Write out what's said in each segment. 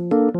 คุณ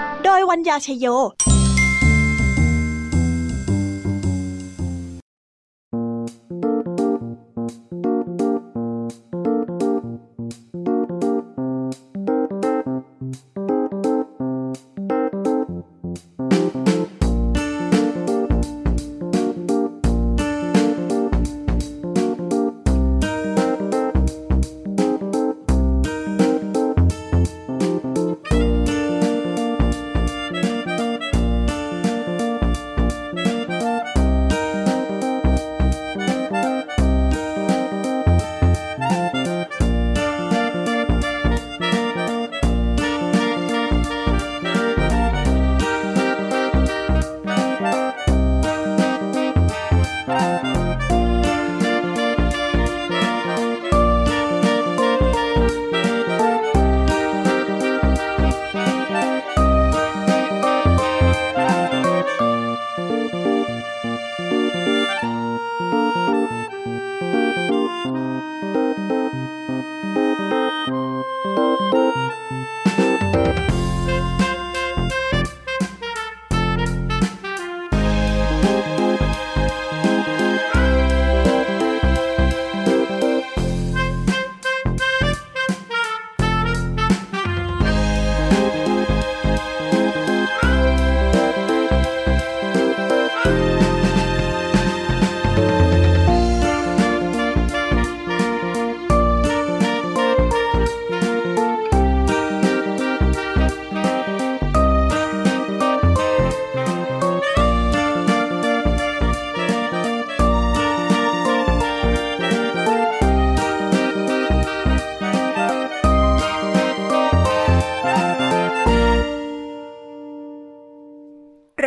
โดยวัญญาชยโย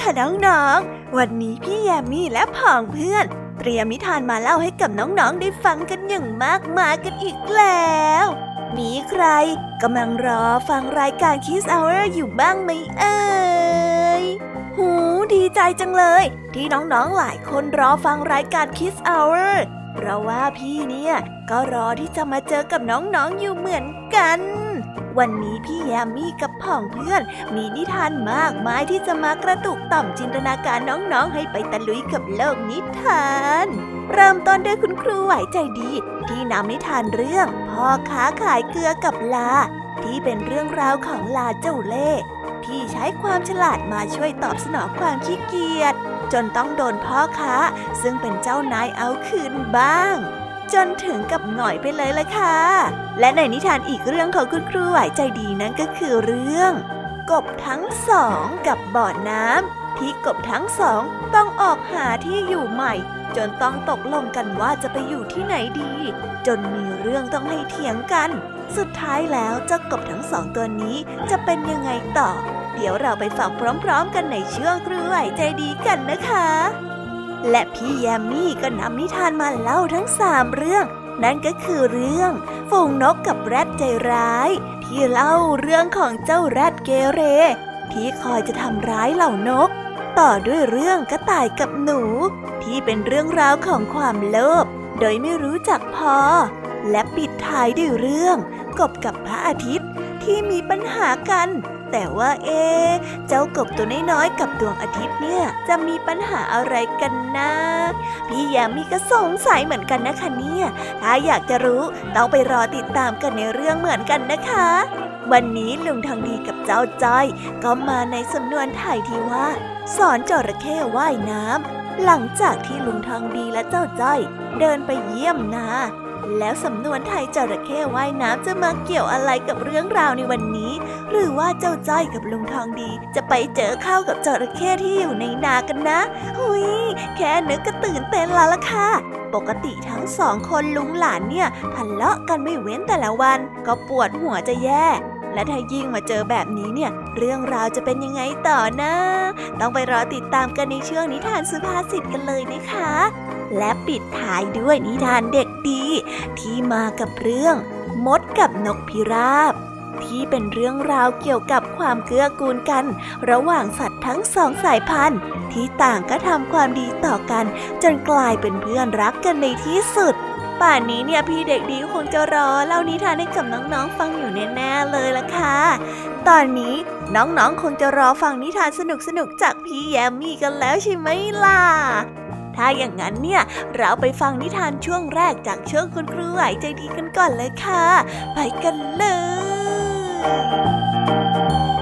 ค่ะน้องๆ วันนี้พี่แยมมี่และผองเพื่อน เตรียมนิทานมาเล่าให้กับน้องๆ ได้ฟังกันอย่างมากมายกันอีกแล้ว มีใครกำลังรอฟังรายการ Kids Hour อยู่บ้างไหมเอ่ย หูดีใจจังเลย ที่น้องๆ หลายคนรอฟังรายการ Kids Hour เพราะว่าพี่เนี่ยก็รอที่จะมาเจอกับน้องๆ อยู่เหมือนกัน วันนี้พี่แยมมี่กับพ่องเพื่อน มีนิทานมากมายที่จะมากระตุกต่อมจินตนาการน้องๆ ให้ไปตะลุยกับโลกนิทาน เริ่มต้นด้วยคุณครูไหวใจดี ที่นำนิทานเรื่อง พ่อค้าขายเกลือกับลา ที่เป็นเรื่องราวของลาเจ้าเล่ห์ที่ใช้ความฉลาดมาช่วยตอบสนองความขี้เกียจจนต้องโดนพ่อค้า ซึ่งเป็นเจ้านายเอาคืนบ้าง จนถึงกับหน่อยไปเลยละค่ะ และในนิทานอีกเรื่องของคุณครูไหวใจดีนั้นก็คือเรื่อง กบทั้งสองกับบ่อน้ำที่กบทั้งสองต้องออกหาที่อยู่ใหม่ จนต้องตกลงกันว่าจะไปอยู่ที่ไหนดี จนมีเรื่องต้องให้เถียงกัน สุดท้ายแล้วเจ้ากบทั้งสองตัวนี้จะเป็นยังไงต่อ เดี๋ยวเราไปฟังพร้อม ๆ กันในเช่วงครูไหวใจดีกันนะคะ และพี่แยมมี่ก็นำนิทานมาเล่าทั้งสามเรื่อง นั่นก็คือเรื่องฝูงนกกับแรดใจร้าย ที่เล่าเรื่องของเจ้าแรดเกเร ที่คอยจะทำร้ายเหล่านก ต่อด้วยเรื่องกระต่ายกับหนู ที่เป็นเรื่องราวของความโลภโดยไม่รู้จักพอ และปิดท้ายด้วยเรื่อง กบกับพระอาทิตย์ที่มีปัญหากัน แต่ว่าเอ๊เจ้ากบตัวน้อยๆกับดวงอาทิตย์เนี่ยจะมีปัญหาอะไรกันนะ พี่ยามีก็สงสัยเหมือนกันนะคะเนี่ย ถ้าอยากจะรู้ต้องไปรอติดตามกันในเรื่องเหมือนกันนะคะ วันนี้ลุงทองดีกับเจ้าจ้อยก็มาในสำนวนไทยที่ว่า สอนจระเข้ว่ายน้ำหลังจากที่ลุงทองดีและเจ้าจ้อย เดินไปเยี่ยมนาแล้วสำนวนไทยจระเข้ว่ายน้ำจะมาเกี่ยวอะไรกับเรื่องราวในวันนี้ หรือว่าเจ้าจ้อยกับลุงทองดี จะไปเจอเข้ากับจระเข้ที่อยู่ในนากันนะ หุยแค่นึกก็ตื่นเต้นแล้วล่ะค่ะ ปกติทั้งสองคนลุงหลานเนี่ยทะเลาะกันไม่เว้นแต่ละวัน ก็ปวดหัวจะแย่ และถ้ายิ่งมาเจอแบบนี้เนี่ย เรื่องราวจะเป็นยังไงต่อนะ ต้องไปรอติดตามกันในช่วงนิทานสุภาษิตกันเลยนะคะ และปิดท้ายด้วยนิทานเด็กดี ที่มากับเรื่อง มดกับนกพิราบ ที่เป็นเรื่องราวเกี่ยวกับความเกื้อกูลกัน ระหว่างสัตว์ทั้งสองสายพันธุ์ ที่ต่างก็ทำความดีต่อกัน จนกลายเป็นเพื่อนรักกันในที่สุด ป่านนี้เนี่ยพี่เด็กดีคงจะรอเล่านิทานให้กับน้องๆฟังอยู่แน่ๆเลยละค่ะ ตอนนี้น้องๆคงจะรอฟังนิทานสนุกๆจากพี่แยมมี่กันแล้วใช่ไหมล่ะถ้าอย่างนั้นเนี่ยเราไปฟังนิทานช่วงแรกจากเช่วงคุณครูไหวใจดีกันก่อนเลยค่ะ ไปกันเลย Thank you.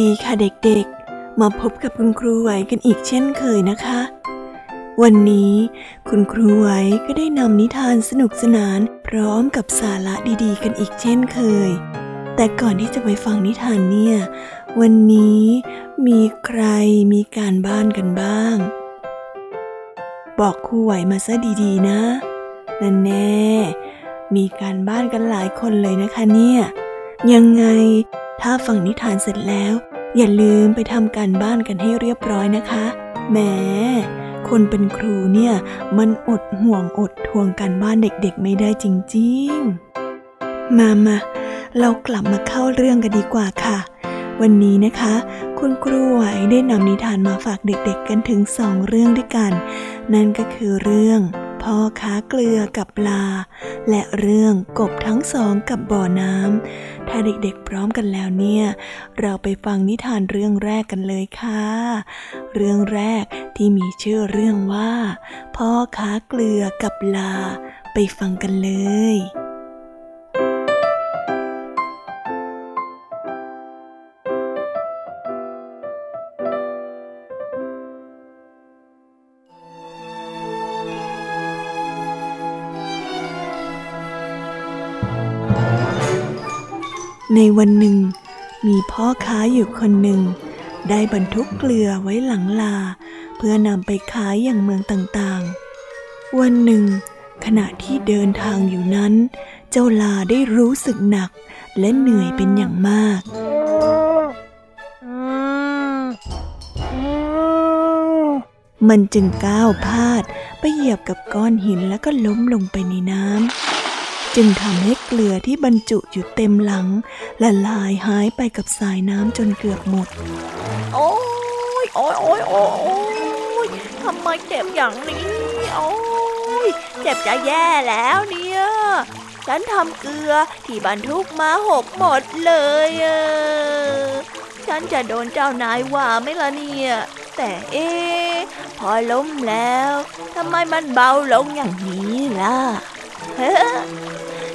ดีค่ะเด็กๆ มาพบกับคุณครูไหวกันอีกเช่นเคยนะคะ วันนี้คุณครูไหวก็ได้นำนิทานสนุกสนานพร้อมกับสาระดีๆ กันอีกเช่นเคย แต่ก่อนที่จะไปฟังนิทานเนี่ย วันนี้มีใครมีการบ้านกันบ้าง บอกครูไหวมาซะดีๆ นะนั่นแน่ มีการบ้านกันหลายคนเลยนะคะเนี่ย ยังไง ถ้าฟังนิทานเสร็จแล้ว อย่าลืมไปทำการบ้านกันให้เรียบร้อยนะคะแหมคนเป็นครูเนี่ย มันอดห่วงอดทวงกันบ้านเด็กๆ ไม่ได้จริงๆ มามาเรากลับมาเข้าเรื่องกันดีกว่าค่ะ วันนี้นะคะ คุณครูไหวได้นำนิทานมาฝากเด็กๆ กันถึงสองเรื่องด้วยกัน นั่นก็คือเรื่อง พ่อค้าเกลือกับปลา และเรื่องกบทั้งสองกับบ่อน้ำถ้าเด็กๆพร้อมกันแล้วเนี่ย เราไปฟังนิทานเรื่องแรกกันเลยค่ะ เรื่องแรกที่มีชื่อเรื่องว่า พ่อค้าเกลือกับปลา ไปฟังกันเลย ในวันหนึ่ง มีพ่อค้าอยู่คนหนึ่ง ได้บรรทุกเกลือไว้หลังลา เพื่อนำไปขายอย่างเมืองต่างๆ วันหนึ่ง ขณะที่เดินทางอยู่นั้น เจ้าลาได้รู้สึกหนักและเหนื่อยเป็นอย่างมากมันจึงก้าวพลาดไปเหยียบกับก้อนหินแล้วก็ล้มลงไปในน้ำ จึงทำให้เกลือที่บรรจุอยู่เต็มหลัง ละลายหายไปกับสายน้ำจนเกือบหมด โอ้ยโอ้ยโอ้ยโอ้ยทำไมเจ็บอย่างนี้ โอ้ยเจ็บจะแย่แล้วเนี่ย ฉันทำเกลือที่บรรทุกมาหกหมดเลยฉันจะโดนเจ้านายว่าไหมล่ะเนี่ย แต่เอ๊พอล้มแล้วทำไมมันเบาลงอย่างนี้ล่ะ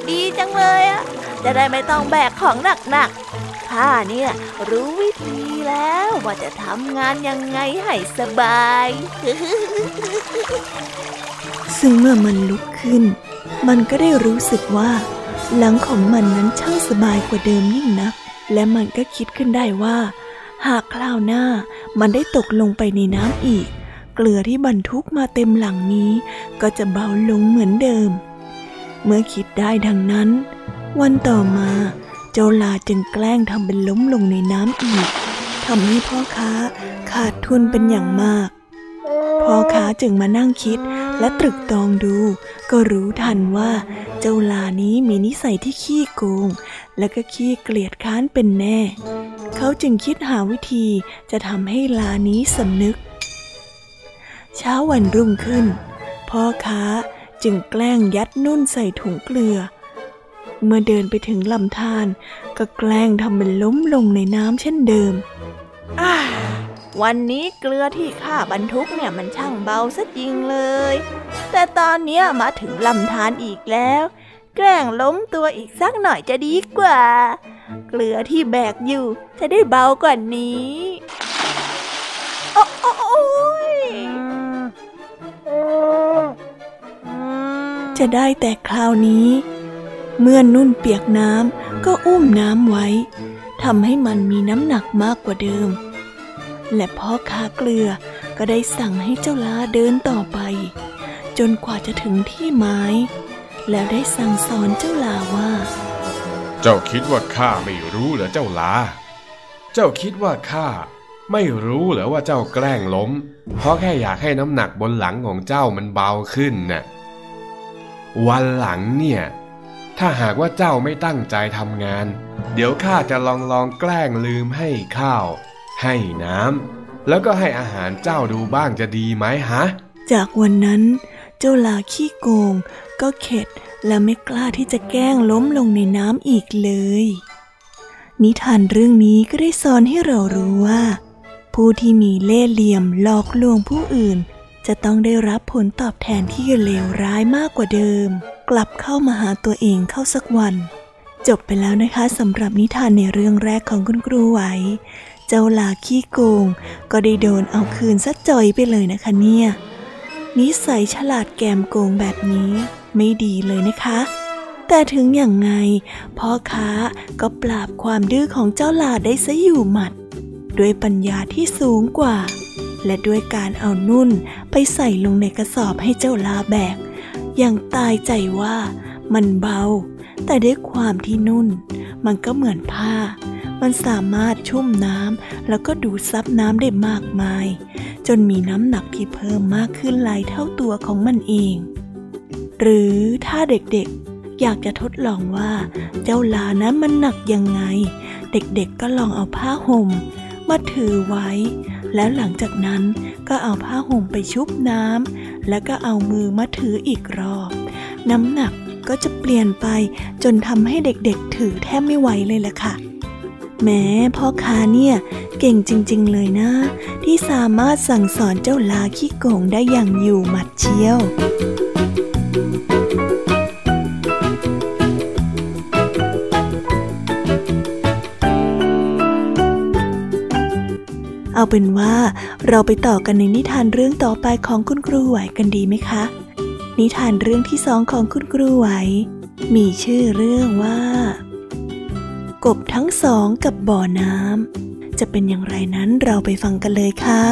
ดีจังเลยอะจะได้ไม่ต้องแบกของหนักๆข้าเนี่ยรู้วิธีแล้วว่าจะทำงานยังไงให้สบาย ซึ่งเมื่อมันลุกขึ้น มันก็ได้รู้สึกว่า หลังของมันนั้นช่างสบายกว่าเดิมยิ่งนัก และมันก็คิดขึ้นได้ว่า หากคราวหน้ามันได้ตกลงไปในน้ำอีก เกลือที่บรรทุกมาเต็มหลังนี้ ก็จะเบาลงเหมือนเดิม เมื่อคิดได้ดังนั้น วันต่อมาเจ้าลาจึงแกล้งทำเป็นล้มลงในน้ำอีกทำให้พ่อค้าขาดทุนเป็นอย่างมาก พ่อค้าจึงมานั่งคิดและตรึกตองดู ก็รู้ทันว่าเจ้าลานี้มีนิสัยที่ขี้โกง และก็ขี้เกลียดค้านเป็นแน่ เขาจึงคิดหาวิธีจะทำให้ลานี้สำนึก เช้าวันรุ่งขึ้น พ่อค้า จึงแกล้งยัดนุ่นใส่ถุงเกลือ เมื่อเดินไปถึงลำธารก็แกล้งทำเป็นล้มลงในน้ำเช่นเดิมวันนี้เกลือที่ข้าบรรทุกเนี่ยมันช่างเบาซะจริงเลย แต่ตอนนี้มาถึงลำธารอีกแล้ว แกล้งล้มตัวอีกสักหน่อยจะดีกว่า เกลือที่แบกอยู่จะได้เบากว่านี้โอ้ จะได้แต่คราวนี้ เมื่อนุ่นเปียกน้ำก็อุ้มน้ำไว้ทำให้มันมีน้ำหนักมากกว่าเดิม และพ่อค้าเกลือก็ได้สั่งให้เจ้าลาเดินต่อไป จนกว่าจะถึงที่ไม้แล้วได้สั่งสอนเจ้าลาว่า เจ้าคิดว่าข้าไม่รู้เหรอเจ้าลา เจ้าคิดว่าข้าไม่รู้เหรอว่าเจ้าแกล้งล้ม เพราะแค่อยากให้น้ำหนักบนหลังของเจ้ามันเบาขึ้นน่ะ วันหลังเนี่ย ถ้าหากว่าเจ้าไม่ตั้งใจทำงาน เดี๋ยวข้าจะลองลองแกล้งลืมให้ข้าว ให้น้ำแล้วก็ให้อาหารเจ้าดูบ้างจะดีไหมฮะ จากวันนั้น เจ้าลาขี้โกง ก็เข็ดและไม่กล้าที่จะแกล้งล้มลงในน้ำอีกเลย นิทานเรื่องนี้ก็ได้สอนให้เรารู้ว่า ผู้ที่มีเล่ห์เหลี่ยมหลอกลวงผู้อื่น จะต้องได้รับผลตอบแทนที่เลวร้ายมากกว่าเดิม กลับเข้ามาหาตัวเองเข้าสักวัน จบไปแล้วนะคะสำหรับนิทานในเรื่องแรกของคุณครูไหว เจ้าลาขี้โกง ก็ได้โดนเอาคืนซะจ่อยไปเลยนะคะเนี่ย นิสัยฉลาดแกมโกงแบบนี้ ไม่ดีเลยนะคะ แต่ถึงอย่างไง พ่อค้าก็ปราบความดื้อของเจ้าลาได้ซะอยู่หมัด ด้วยปัญญาที่สูงกว่า และด้วยการเอานุ่นไปใส่ลงในกระสอบให้เจ้าลาแบก อย่างตายใจว่ามันเบา แต่ด้วยความที่นุ่น มันก็เหมือนผ้า มันสามารถชุ่มน้ำแล้วก็ดูดซับน้ำได้มากมาย จนมีน้ำหนักที่เพิ่มมากขึ้นหลายเท่าตัวของมันเอง หรือถ้าเด็กๆ อยากจะทดลองว่าเจ้าลานั้นมันหนักยังไง เด็กๆก็ลองเอาผ้าห่มมาถือไว้ แล้วหลังจากนั้นก็เอาผ้าห่มไปชุบน้ำแล้วก็เอามือมาถืออีกรอบ น้ำหนักก็จะเปลี่ยนไปจนทำให้เด็กๆ ถือแทบไม่ไหวเลยล่ะค่ะ แม้พ่อค้าเนี่ย เก่งจริงๆเลยนะ ที่สามารถสั่งสอนเจ้าลาขี้โกงได้อย่างอยู่หมัดเชียว เอาเป็นว่าเราไปต่อกันในนิทานเรื่องต่อไปของคุณครูไหวกันดีไหมคะ นิทานเรื่องที่สองของคุณครูไหว มีชื่อเรื่องว่า กบทั้งสองกับบ่อน้ำจะเป็นอย่างไรนั้นเราไปฟังกันเลยค่ะ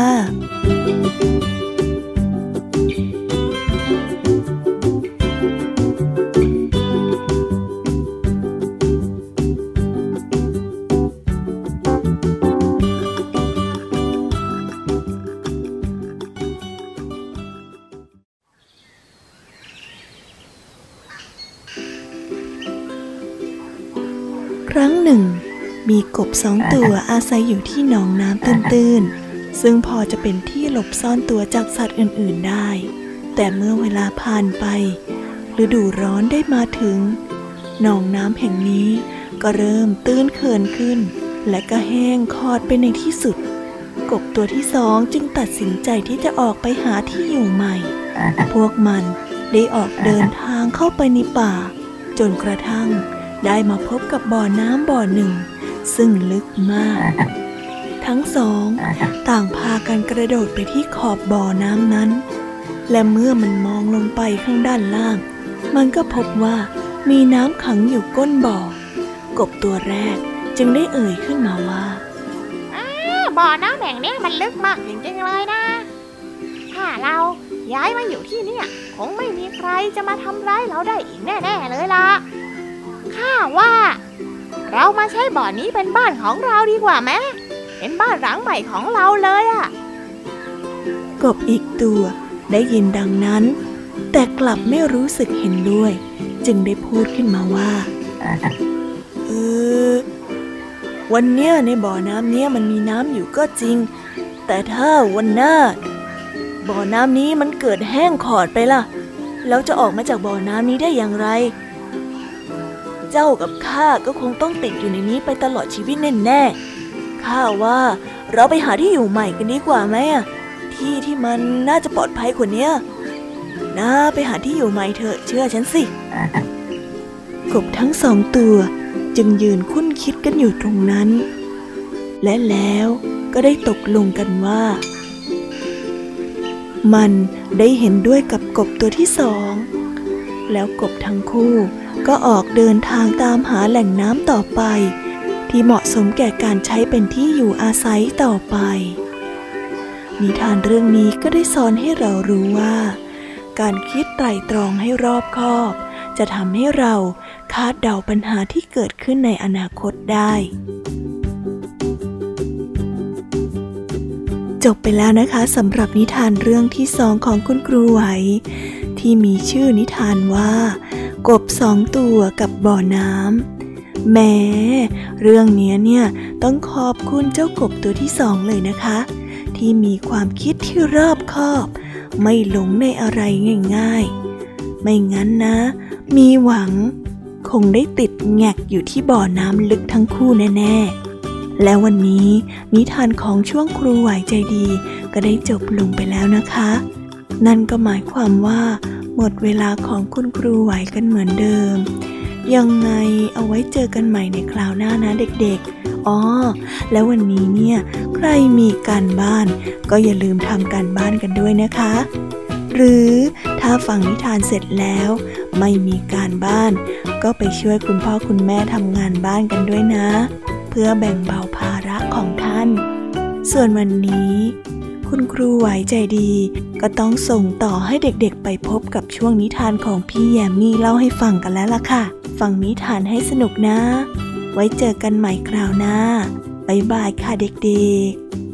สองตัวอาศัยอยู่ที่หนองน้ำตื้นๆ ซึ่งพอจะเป็นที่หลบซ่อนตัวจากสัตว์อื่นๆได้ แต่เมื่อเวลาผ่านไป ฤดูร้อนได้มาถึง หนองน้ำแห่งนี้ก็เริ่มตื้นเขินขึ้น และก็แห้งคอดไปในที่สุด กบตัวที่สองจึงตัดสินใจที่จะออกไปหาที่อยู่ใหม่ พวกมันได้ออกเดินทางเข้าไปในป่า จนกระทั่งได้มาพบกับบ่อน้ำบ่อหนึ่ง ซึ่งลึกมาก ทั้งสอง ต่างพากันกระโดดไปที่ขอบบ่อน้ำนั้น และเมื่อมันมองลงไปข้างด้านล่าง มันก็พบว่ามีน้ำขังอยู่ก้นบ่อ กบตัวแรกจึงได้เอ่ยขึ้นมาว่าบ่อน้ำแห่งนี้มันลึกมากจริงๆเลยนะ ถ้าเราย้ายมาอยู่ที่นี่คงไม่มีใครจะมาทำร้ายเราได้อีกแน่ๆเลยล่ะข้าว่า เรามาใช้บ่อนี้เป็นบ้านของเราดีกว่าไหมเป็นบ้านหลังใหม่ของเราเลยอะกบอีกตัวได้ยินดังนั้น แต่กลับไม่รู้สึกเห็นด้วย จึงได้พูดขึ้นมาว่าเออวันเนี้ยในบ่อน้ำเนี้ยมันมีน้ำอยู่ก็จริง แต่ถ้าวันหน้า บ่อน้ำนี้มันเกิดแห้งขอดไปล่ะ แล้วจะออกมาจากบ่อน้ำนี้ได้อย่างไร เจ้ากับข้าก็คงต้องติดอยู่ในนี้ไปตลอดชีวิตแน่ๆข้าว่าเราไปหาที่อยู่ใหม่กันดีกว่าไหมอะที่ที่มันน่าจะปลอดภัยกว่านี้นะไปหาที่อยู่ใหม่เถอะเชื่อฉันสิ กบทั้งสองตัวจึงยืนคุ้นคิดกันอยู่ตรงนั้น และแล้วก็ได้ตกลงกันว่า มันได้เห็นด้วยกับกบตัวที่สอง แล้วกบทั้งคู่ก็ออกเดินทางตามหาแหล่งน้ำต่อไป ที่เหมาะสมแก่การใช้เป็นที่อยู่อาศัยต่อไป นิทานเรื่องนี้ก็ได้สอนให้เรารู้ว่า การคิดไตร่ตรองให้รอบคอบ จะทำให้เราคาดเดาปัญหาที่เกิดขึ้นในอนาคตได้จบไปแล้วนะคะสำหรับนิทานเรื่องที่สองของคุณครูไหว ที่มีชื่อนิทานว่า กบสองตัวกับบ่อน้ำแหม้เรื่องนี้เนี่ยต้องขอบคุณเจ้ากบตัวที่สองเลยนะคะ ที่มีความคิดที่รอบคอบ ไม่หลงในอะไรง่ายๆ ไม่งั้นนะ มีหวัง คงได้ติดแงกอยู่ที่บ่อน้ำลึกทั้งคู่แน่ๆและวันนี้นิทานของช่วงครูไหวใจดี ก็ได้จบลงไปแล้วนะคะ นั่นก็หมายความว่า หมดเวลาของคุณครูไหวกันเหมือนเดิม ยังไงเอาไว้เจอกันใหม่ในคราวหน้านะเด็กๆ อ๋อ แล้ววันนี้เนี่ย ใครมีการบ้าน ก็อย่าลืมทำการบ้านกันด้วยนะคะ หรือถ้าฟังนิทานเสร็จแล้ว ไม่มีการบ้าน ก็ไปช่วยคุณพ่อคุณแม่ทำงานบ้านกันด้วยนะ เพื่อแบ่งเบาภาระของท่าน ส่วนวันนี้ คุณครูไหวใจดี ก็ต้องส่งต่อให้เด็กๆ ไปพบกับช่วงนิทานของพี่แยมมี่เล่าให้ฟังกันแล้วล่ะค่ะ ฟังนิทานให้สนุกนะ ไว้เจอกันใหม่คราวหน้า บ๊ายบายค่ะเด็กๆ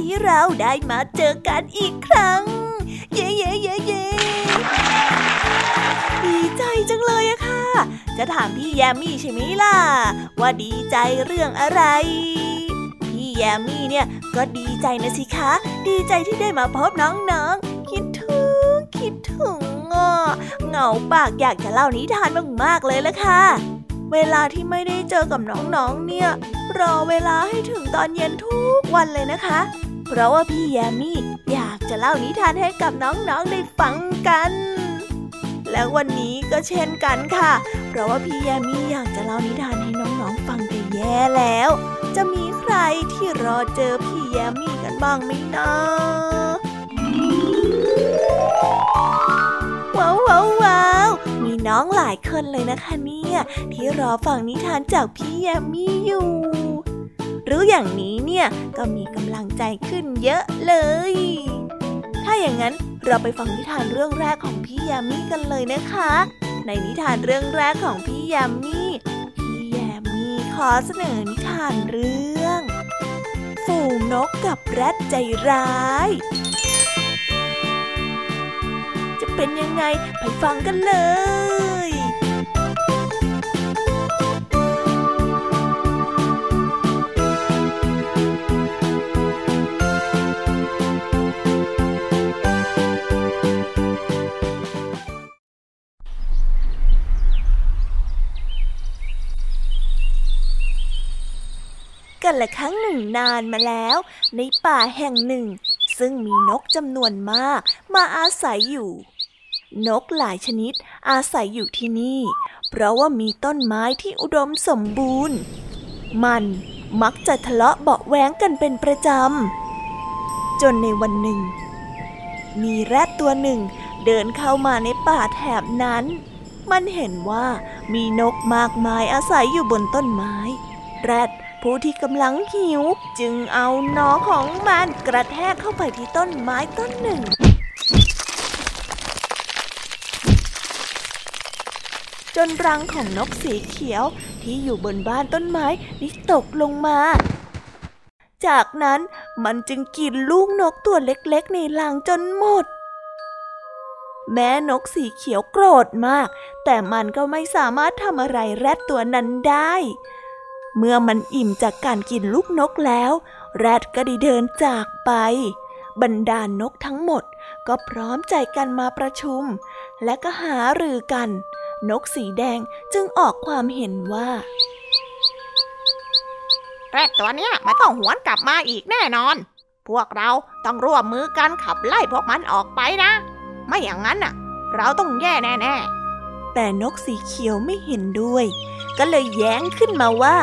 ที่เราได้มาเจอกันอีกครั้ง เย้เย้เย้เย้ดีใจจังเลยอะค่ะ จะถามพี่แยมมี่ใช่ไหมล่ะ ว่าดีใจเรื่องอะไร พี่แยมมี่เนี่ยก็ดีใจนะสิคะ ดีใจที่ได้มาพบน้องๆ คิดถึงคิดถึงอะเหงาปากอยากจะเล่านิทานมากๆเลยละค่ะเวลาที่ไม่ได้เจอกับน้องๆ เนี่ย รอเวลาให้ถึงตอนเย็นทุกวันเลยนะคะ เพราะว่าพี่แยมมี่อยากจะเล่านิทานให้กับน้องๆได้ฟังกัน แล้ววันนี้ก็เช่นกันค่ะ เพราะว่าพี่แยมมี่อยากจะเล่านิทานให้น้องๆฟังแต่แย่แล้ว จะมีใครที่รอเจอพี่แยมมี่กันบ้างไหมนะว้าวว้าวว้าวมีน้องหลายคนเลยนะคะเนี่ยที่รอฟังนิทานจากพี่แยมมี่อยู่ รู้อย่างนี้เนี่ยก็มีกำลังใจขึ้นเยอะเลย ถ้าอย่างนั้นเราไปฟังนิทานเรื่องแรกของพี่ยามีกันเลยนะคะ ในนิทานเรื่องแรกของพี่ยามีพี่ยามีขอเสนอนิทานเรื่อง ฝูงนกกับแรดใจร้ายจะเป็นยังไง ไปฟังกันเลย กันละครั้งหนึ่งนานมาแล้ว ในป่าแห่งหนึ่ง ซึ่งมีนกจำนวนมากมาอาศัยอยู่ นกหลายชนิดอาศัยอยู่ที่นี่ เพราะว่ามีต้นไม้ที่อุดมสมบูรณ์ มันมักจะทะเลาะเบาะแว้งกันเป็นประจำ จนในวันหนึ่ง มีแรดตัวหนึ่งเดินเข้ามาในป่าแถบนั้น มันเห็นว่ามีนกมากมายอาศัยอยู่บนต้นไม้ แรด ผู้ที่กำลังหิว จึงเอาหนอของมันกระแทกเข้าไปที่ต้นไม้ต้นหนึ่งจนรังของนกสีเขียวที่อยู่บนบ้านต้นไม้ได้ตกลงมา จากนั้นมันจึงกินลูกนกตัวเล็กๆในรังจนหมด แม้นกสีเขียวโกรธมาก แต่มันก็ไม่สามารถทำอะไรแรดตัวนั้นได้ เมื่อมันอิ่มจากการกินลูกนกแล้ว แรดก็ได้เดินจากไป บรรดานนกทั้งหมดก็พร้อมใจกันมาประชุม และก็หารือกัน นกสีแดงจึงออกความเห็นว่า แรดตัวเนี้ยมันต้องหวนกลับมาอีกแน่นอน พวกเราต้องร่วมมือกันขับไล่พวกมันออกไปนะ ไม่อย่างนั้นน่ะ เราต้องแย่แน่แต่นกสีเขียวไม่เห็นด้วย ก็เลยแย้งขึ้นมาว่า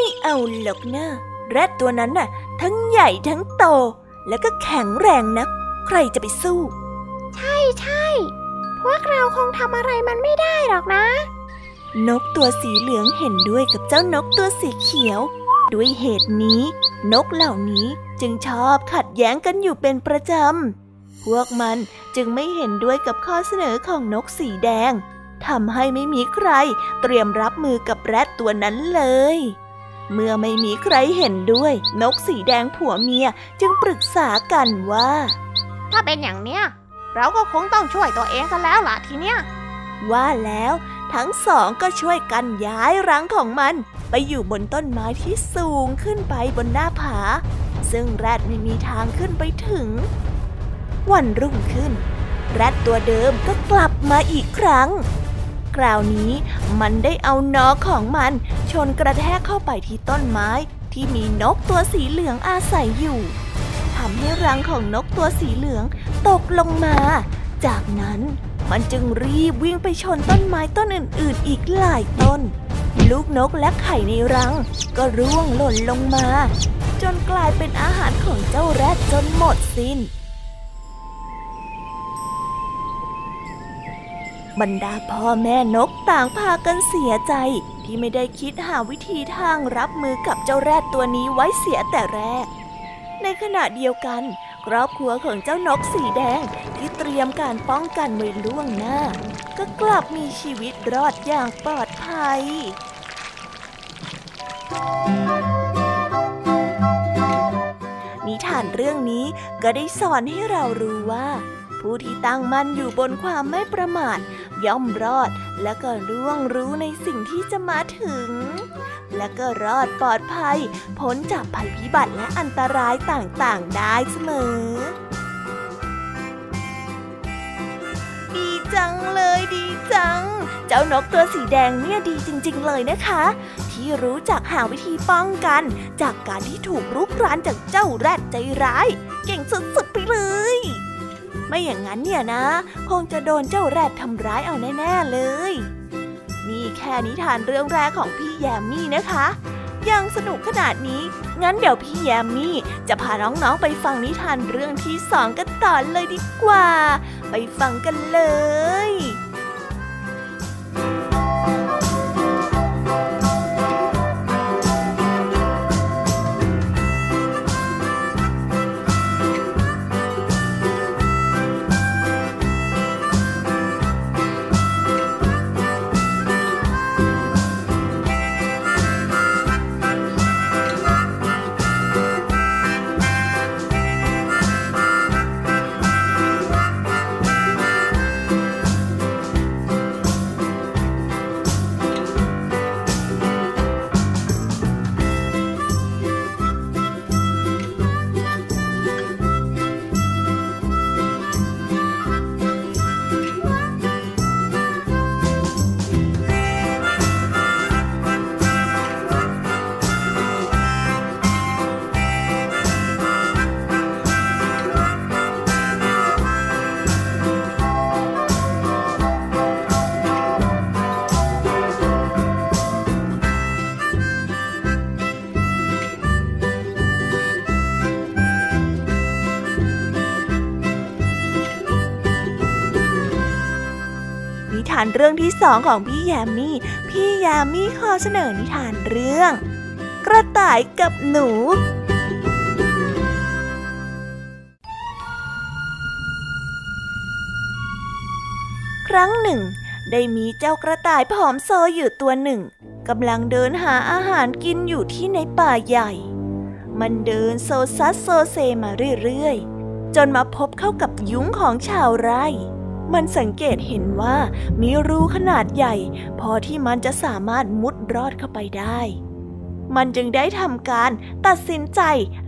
ไม่เอาหรอกนะแรดตัวนั้นน่ะ ทั้งใหญ่ทั้งโต แล้วก็แข็งแรงนักใครจะไปสู้ๆใช่ใช่พวกเราคงทำอะไรมันไม่ได้หรอกนะ นกตัวสีเหลืองเห็นด้วยกับเจ้านกตัวสีเขียว ด้วยเหตุนี้ นกเหล่านี้จึงชอบขัดแย้งกันอยู่เป็นประจำ พวกมันจึงไม่เห็นด้วยกับข้อเสนอของนกสีแดงทำให้ไม่มีใครเตรียมรับมือกับแรดตัวนั้นเลย เมื่อไม่มีใครเห็นด้วย นกสีแดงผัวเมียจึงปรึกษากันว่า ถ้าเป็นอย่างเนี้ย เราก็คงต้องช่วยตัวเองกันแล้วล่ะทีเนี้ยว่าแล้วทั้งสองก็ช่วยกันย้ายรังของมัน ไปอยู่บนต้นไม้ที่สูงขึ้นไปบนหน้าผา ซึ่งแรดไม่มีทางขึ้นไปถึง วันรุ่งขึ้น แรดตัวเดิมก็กลับมาอีกครั้งค ราวนี้ มันได้เอานอของมัน ชนกระแทกเข้าไปที่ต้นไม้ ที่มีนกตัวสีเหลืองอาศัยอยู่ทำให้รังของนกตัวสีเหลืองตกลงมา จากนั้นมันจึงรีบวิ่งไปชนต้นไม้ต้นอื่นๆ อีกหลายต้น ลูกนกและไข่ในรัง ก็ร่วงหล่นลงมา จนกลายเป็นอาหารของเจ้าแรดจนหมดสิน้น บรรดาพ่อแม่นกต่างพากันเสียใจ ที่ไม่ได้คิดหาวิธีทางรับมือกับเจ้าแรดตัวนี้ไว้เสียแต่แรก ในขณะเดียวกัน ครอบครัวของเจ้านกสีแดงที่เตรียมการป้องกันไว้ล่วงหน้า ก็กลับมีชีวิตรอดอย่างปลอดภัย นิทานเรื่องนี้ก็ได้สอนให้เรารู้ว่าผู้ที่ตั้งมั่นอยู่บนความไม่ประมาท ย่อมรอดและก็ร่วงรู้ในสิ่งที่จะมาถึง และก็รอดปลอดภัยพ้นจากภัยพิบัติและอันตรายต่างๆได้เสมอ ดีจังเลยดีจัง เจ้านกตัวสีแดงเนี่ยดีจริง ๆ เลยนะคะ ที่รู้จักหาวิธีป้องกัน จากการที่ถูกรุกรานจากเจ้าแรดใจร้าย เก่งสุดๆไปเลย ไม่อย่างนั้นเนี่ยนะ คงจะโดนเจ้าแรดทำร้ายเอาแน่ๆเลย นี่แค่นิทานเรื่องแรกของพี่แยมมี่นะคะ ยังสนุกขนาดนี้ งั้นเดี๋ยวพี่แยมมี่จะพาน้องๆไปฟังนิทานเรื่องที่สองกันต่อเลยดีกว่า ไปฟังกันเลยานเรื่องที่สองของพี่แยมมี่พี่แยมมี่ขอเสนอนิทานเรื่อง กระต่ายกับหนูครั้งหนึ่ง ได้มีเจ้ากระต่ายผอมโซอยู่ตัวหนึ่งกำลังเดินหาอาหารกินอยู่ที่ในป่าใหญ่ มันเดินโซซัสโซเซมาเรื่อยๆ จนมาพบเข้ากับยุ้งของชาวไร่ มันสังเกตเห็นว่ามีรูขนาดใหญ่ พอที่มันจะสามารถมุดรอดเข้าไปได้ มันจึงได้ทำการตัดสินใจ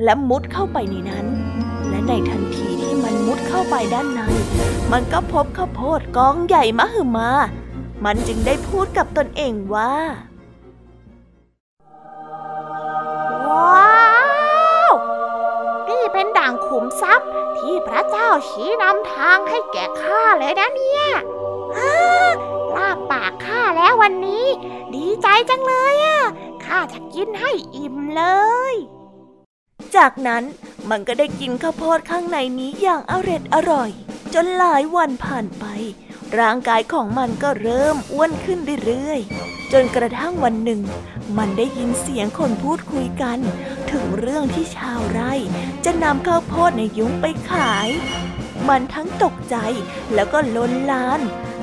และมุดเข้าไปในนั้น และในทันทีที่มันมุดเข้าไปด้านใน มันก็พบข้าวโพดกองใหญ่มหึมา มันจึงได้พูดกับตนเองว่า มทรัพย์ ที่พระเจ้าชี้นำทางให้แก่ข้าเลยนะเนี่ยลาบปากข้าแล้ววันนี้ ดีใจจังเลยอะข้าจะกินให้อิ่มเลย จากนั้นมันก็ได้กินข้าวโพดข้างในนี้อย่างอร็ดอร่อย จนหลายวันผ่านไป ร่างกายของมันก็เริ่มอ้วนขึ้นเรื่อยๆ จนกระทั่งวันหนึ่ง มันได้ยินเสียงคนพูดคุยกัน ถึงเรื่องที่ชาวไร่จะนำข้าวโพดในยุ้งไปขาย มันทั้งตกใจแล้วก็ล้นลาน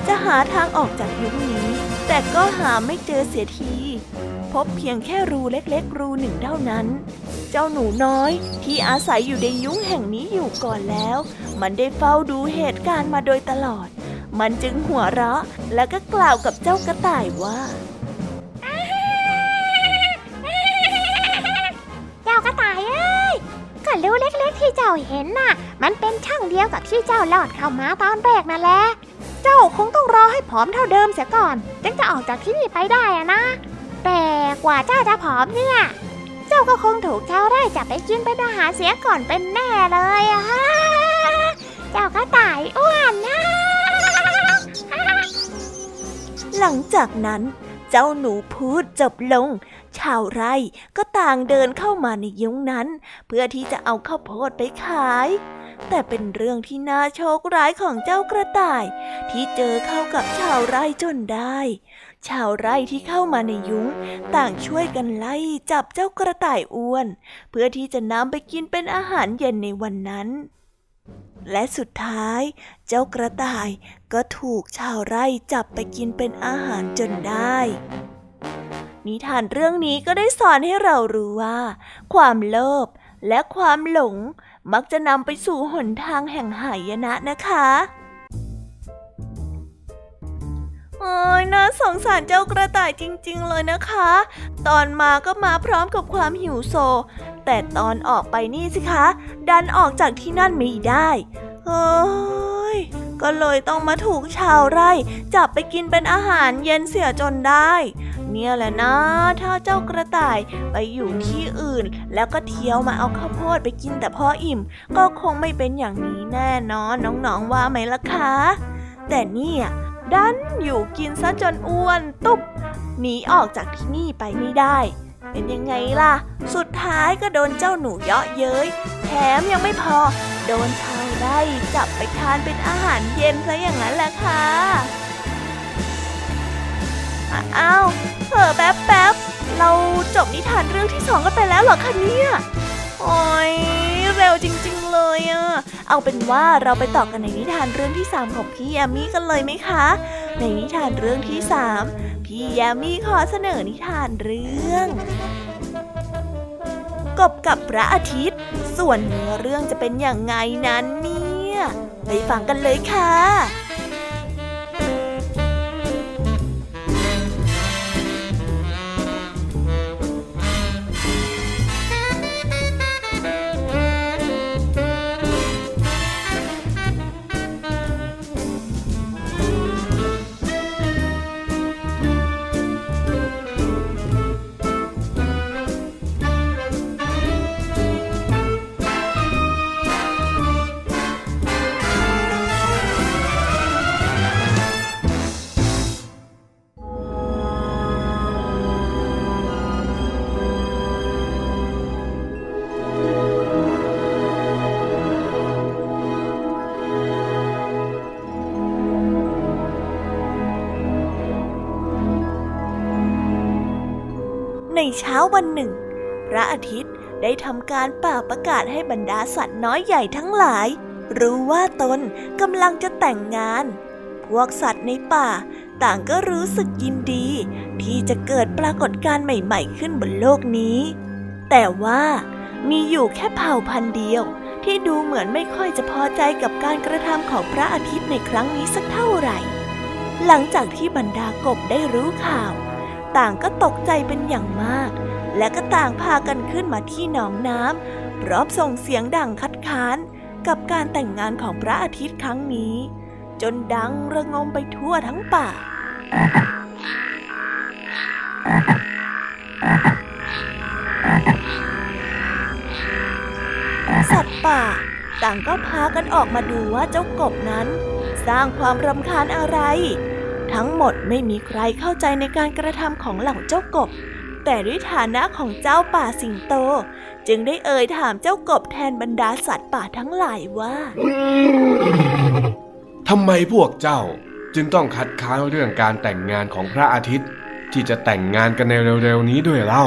จะหาทางออกจากยุ้งนี้ แต่ก็หาไม่เจอเสียที พบเพียงแค่รูเล็กๆ รูหนึ่งเท่านั้น เจ้าหนูน้อยที่อาศัยอยู่ในยุ้งแห่งนี้อยู่ก่อนแล้ว มันได้เฝ้าดูเหตุการณ์มาโดยตลอด มันจึงหัวเราะแล้วก็กล่าวกับเจ้ากระต่ายว่า จ้าเห็นน่ะ มันเป็นช่องเดียวกับที่เจ้าลอดเข้ามาตอนแรกนั่นแหละ เจ้าคงต้องรอให้ผอมเท่าเดิมเสียก่อน จึงจะออกจากที่นี่ไปได้อะนะ แต่กว่าเจ้าจะผอมเนี่ย เจ้าก็คงถูกชาวไร่จับไปกินเป็นอาหารเสียก่อนเป็นแน่เลยอะฮะเจ้ากระต่ายอ้วนนะหลังจากนั้น เจ้าหนูพูดจบลง ชาวไร่ก็ต่างเดินเข้ามาในยุ้งนั้น เพื่อที่จะเอาข้าวโพดไปขาย แต่เป็นเรื่องที่น่าโชคร้ายของเจ้ากระต่าย ที่เจอเข้ากับชาวไร่จนได้ ชาวไร่ที่เข้ามาในยุ้ง ต่างช่วยกันไล่จับเจ้ากระต่ายอ้วน เพื่อที่จะนำไปกินเป็นอาหารเย็นในวันนั้นและสุดท้าย เจ้ากระต่ายก็ถูกชาวไร่จับไปกินเป็นอาหารจนได้ นิทานเรื่องนี้ก็ได้สอนให้เรารู้ว่า ความโลภและความหลงมักจะนำไปสู่หนทางแห่งหายนะนะคะ โอ้ยน่าสงสารเจ้ากระต่ายจริง ๆ เลยนะคะ ตอนมาก็มาพร้อมกับความหิวโซ แต่ตอนออกไปนี่สิคะ ดันออกจากที่นั่นไม่ได้เฮ้ยก็เลยต้องมาถูกชาวไร่ จับไปกินเป็นอาหารเย็นเสียจนได้ เนี่ยแหละนะ ถ้าเจ้ากระต่ายไปอยู่ที่อื่น แล้วก็เที่ยวมาเอาข้าวโพดไปกินแต่พออิ่ม ก็คงไม่เป็นอย่างนี้แน่นอนน้องๆว่าไหมล่ะคะ แต่เนี่ย ดันอยู่กินซะจนอ้วนตุ๊บหนีออกจากที่นี่ไปไม่ได้ เป็นยังไงล่ะ สุดท้ายก็โดนเจ้าหนูเยาะเย้ย แถมยังไม่พอ โดนชาวไร่จับไปทานเป็นอาหารเย็นซะอย่างนั้นแหละค่ะอ้าวเผอแป๊บแป๊บเราจบนิทานเรื่องที่สองกันไปแล้วเหรอคะเนี่ย โอ้ย ร็วจริง ๆ เลยอะเอาเป็นว่าเราไปต่อกันในนิทานเรื่องที่สามของพี่แอมมี่กันเลยไหมคะ ในนิทานเรื่องที่สามพี่แยมมี่ขอเสนอนิทานเรื่อง กบกับพระอาทิตย์ ส่วนเนื้อเรื่องจะเป็นอย่างไงนั้นเนี่ย ไปฟังกันเลยค่ะ เช้าวันหนึ่ง พระอาทิตย์ได้ทำการเป่าประกาศให้บรรดาสัตว์น้อยใหญ่ทั้งหลาย รู้ว่าตนกำลังจะแต่งงาน พวกสัตว์ในป่า ต่างก็รู้สึกยินดี ที่จะเกิดปรากฏการณ์ใหม่ ๆ ขึ้นบนโลกนี้ แต่ว่ามีอยู่แค่เผ่าพันธุ์เดียว ที่ดูเหมือนไม่ค่อยจะพอใจกับการกระทำของพระอาทิตย์ในครั้งนี้สักเท่าไหร่ หลังจากที่บรรดากบได้รู้ข่าว ต่างก็ตกใจเป็นอย่างมาก และก็ต่างพากันขึ้นมาที่หนองน้ำพร้อมส่งเสียงดังคัดค้าน กับการแต่งงานของพระอาทิตย์ครั้งนี้ จนดังระงมไปทั่วทั้งป่า สัตว์ป่า ต่างก็พากันออกมาดูว่าเจ้ากบนั้น สร้างความรำคาญอะไร ทั้งหมดไม่มีใครเข้าใจในการกระทำของเหล่าเจ้ากบ แต่ด้วยฐานะของเจ้าป่าสิงโต จึงได้เอ่ยถามเจ้ากบแทนบรรดาสัตว์ป่าทั้งหลายว่าทำไมพวกเจ้าจึงต้องคัดค้านเรื่องการแต่งงานของพระอาทิตย์ ที่จะแต่งงานกันในเร็วๆนี้ด้วยเล่า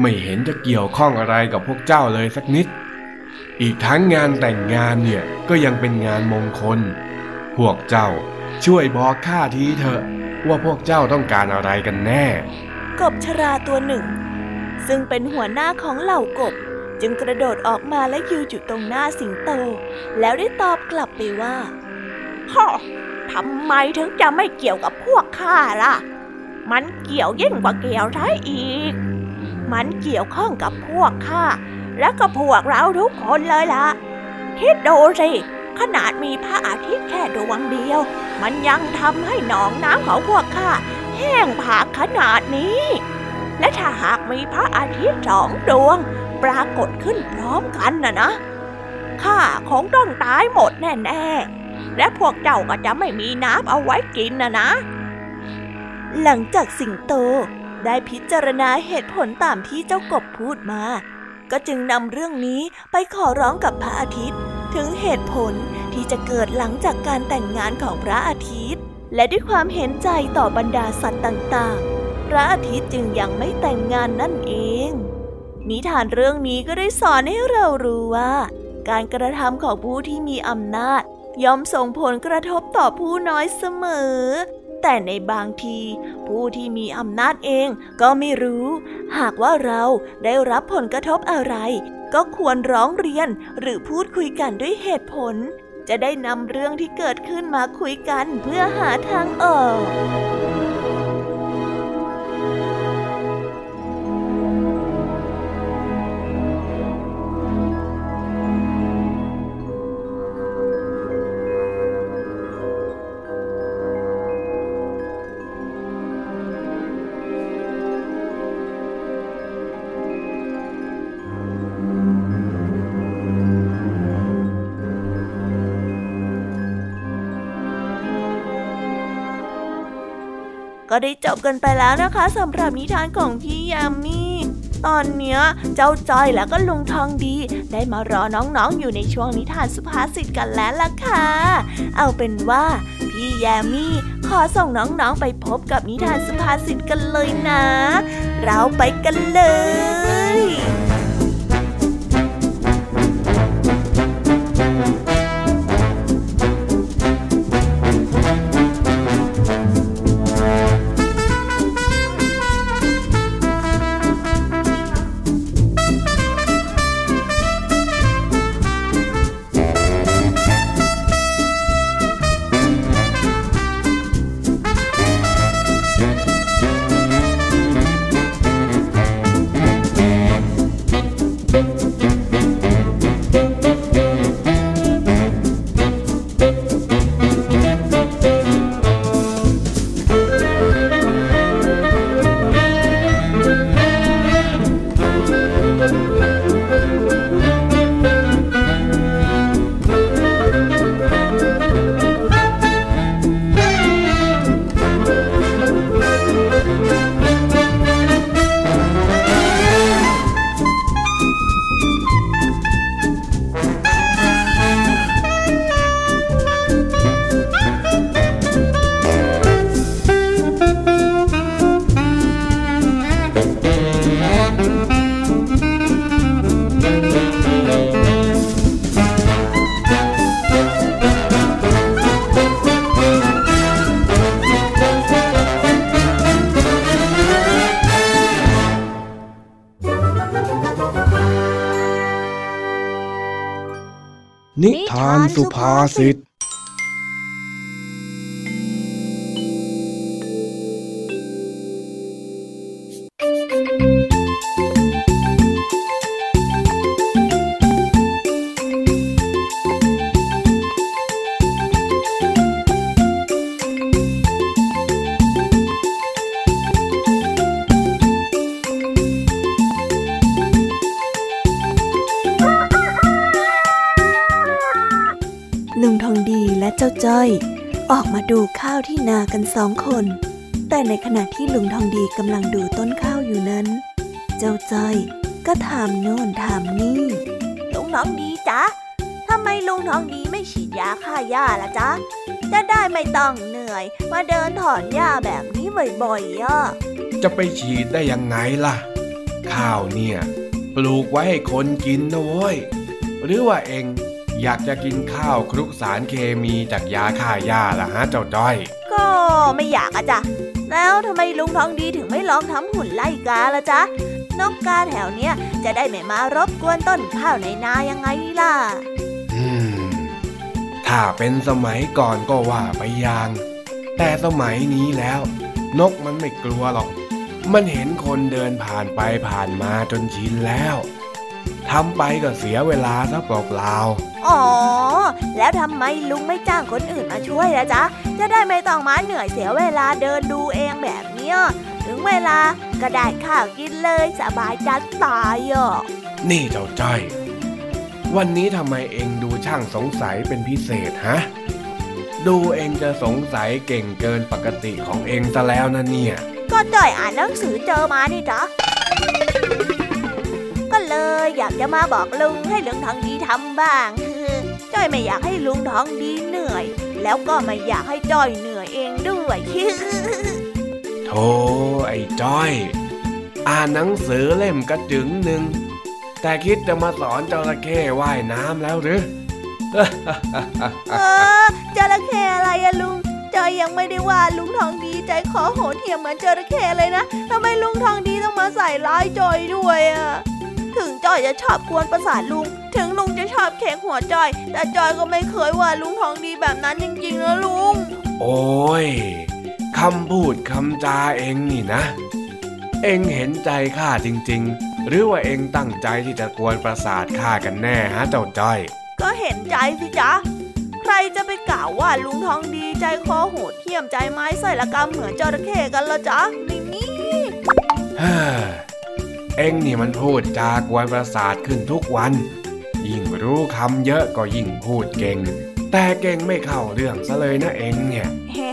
ไม่เห็นจะเกี่ยวข้องอะไรกับพวกเจ้าเลยสักนิด อีกทั้งงานแต่งงานเนี่ยก็ยังเป็นงานมงคล พวกเจ้า ช่วยบอกข้าทีเถอะ ว่าพวกเจ้าต้องการอะไรกันแน่ กบชราตัวหนึ่ง ซึ่งเป็นหัวหน้าของเหล่ากบ จึงกระโดดออกมาและยืนอยู่ตรงหน้าสิงโต แล้วได้ตอบกลับไปว่าฮ่อทำไมถึงจะไม่เกี่ยวกับพวกข้าล่ะ มันเกี่ยวยิ่งกว่าเกี่ยวใช่อีก มันเกี่ยวข้องกับพวกข้าและก็พวกเราทุกคนเลยล่ะ คิดดูสิ ขนาดมีพระอาทิตย์แค่ดวงเดียว มันยังทำให้หนองน้ำของพวกข้าแห้งผากขนาดนี้ และถ้าหากมีพระอาทิตย์สองดวง ปรากฏขึ้นพร้อมกันนะนะข้าคงต้องตายหมดแน่ๆ และพวกเจ้าก็จะไม่มีน้ำเอาไว้กินนะนะ หลังจากสิงโตได้พิจารณาเหตุผลตามที่เจ้ากบพูดมา ก็จึงนำเรื่องนี้ไปขอร้องกับพระอาทิตย์ ถึงเหตุผลที่จะเกิดหลังจากการแต่งงานของพระอาทิตย์ และด้วยความเห็นใจต่อบรรดาสัตว์ต่างๆ พระอาทิตย์จึงยังไม่แต่งงานนั่นเอง นิทานเรื่องนี้ก็ได้สอนให้เรารู้ว่า การกระทำของผู้ที่มีอำนาจ ย่อมส่งผลกระทบต่อผู้น้อยเสมอ แต่ในบางที ผู้ที่มีอำนาจเองก็ไม่รู้ หากว่าเราได้รับผลกระทบอะไร ก็ควรร้องเรียนหรือพูดคุยกันด้วยเหตุผล จะได้นำเรื่องที่เกิดขึ้นมาคุยกันเพื่อหาทางออก ก็ได้จบกันไปแล้วนะคะสำหรับนิทานของพี่ยามีตอนเนี้ยเจ้าจอยแล้วก็ลุงทองดี ได้มารอน้องๆอยู่ในช่วงนิทานสุภาษิตกันแล้วล่ะค่ะ เอาเป็นว่าพี่แยมมี่ขอส่งน้องๆไปพบกับนิทานสุภาษิตกันเลยนะ เราไปกันเลย สุภ กันสองคน แต่ในขณะที่ลุงทองดีกำลังดูต้นข้าวอยู่นั้น เจ้าจ้อยก็ถามโน่นถามนี่ลุงทองดีจ๊ะทำไมลุงทองดีไม่ฉีดยาฆ่าหญ้าล่ะจ๊ะ จะได้ไม่ต้องเหนื่อย มาเดินถอนหญ้าแบบนี้บ่อยๆอะจะไปฉีดได้ยังไงล่ะ ข้าวเนี่ย ปลูกไว้ให้คนกินนะเว้ย หรือว่าเองอยากจะกินข้าวคลุกสารเคมีจากยาฆ่าหญ้าล่ะฮะเจ้าจ้อย ก็ไม่อยากอะจ้ะ แล้วทำไมลุงทองดีถึงไม่ลองทำหุ่นไล่กาล่ะจ๊ะ นกกาแถวเนี้ยจะได้ไม่มารบกวนต้นข้าวในนายังไงล่ะ อืม ถ้าเป็นสมัยก่อนก็ว่าไปอย่าง แต่สมัยนี้แล้ว นกมันไม่กลัวหรอก มันเห็นคนเดินผ่านไปผ่านมาจนชินแล้ว ทำไปก็เสียเวลาซะเปล่าๆอ๋อ แล้วทำไมลุงไม่จ้างคนอื่นมาช่วยละจ๊ะ จะได้ไม่ต้องมาเหนื่อยเสียเวลาเดินดูเองแบบเนี้ยถึงเวลาก็ได้ข้าวกินเลยสบายจัดตายอะ นี่เจ้าจ้อย วันนี้ทำไมเองดูช่างสงสัยเป็นพิเศษฮะ ดูเองจะสงสัยเก่งเกินปกติของเองซะแล้วนะเนี่ย ก็จ้อยอ่านหนังสือเจอมานี่จ้ะเลย อยากจะมาบอกลุงให้ลุงทองดีทำบ้างจ้อยไม่อยากให้ลุงทองดีเหนื่อย แล้วก็ไม่อยากให้จ้อยเหนื่อยเองด้วยโธ่ไอ้จ้อย อ่านหนังสือเล่มกระจึงหนึ่งแต่คิดจะมาสอนจระเข้ว่ายน้ำแล้วหรือเออจระเข้อะไรอะลุงจจอยยังไม่ได้ว่าลุงทองดีใจคอโหดเหี้ยมเหมือนจระเข้เลยนะทำไมลุงทองดีต้องมาใส่ร้ายจอยด้วยอะ ถึงจอยจะชอบกวนประสาทลุง ถึงลุงจะชอบเค้กหัวจอย แต่จอยก็ไม่เคยว่าลุงทองดีแบบนั้นจริงๆนะลุง โอ้ยคำพูดคำจาเองนี่นะ เองเห็นใจข้าจริง ๆ หรือว่าเองตั้งใจที่จะกวนประสาทข้ากันแน่ฮะเจ้าจ้อย ก็เห็นใจสิจ๊ะใครจะไปกล่าวว่าลุงทองดีใจคอโหดเหี้ยมใจไม้ใส่ละกรรมเหมือนจระเข้กันละจ๊ะไม่มี เฮ้อเอ็งนี่มันพูดจากวนประสาทขึ้นทุกวัน ยิ่งรู้คำเยอะก็ยิ่งพูดเก่ง แต่เก่งไม่เข้าเรื่องซะเลยนะเอ็งเนี่ยเฮ้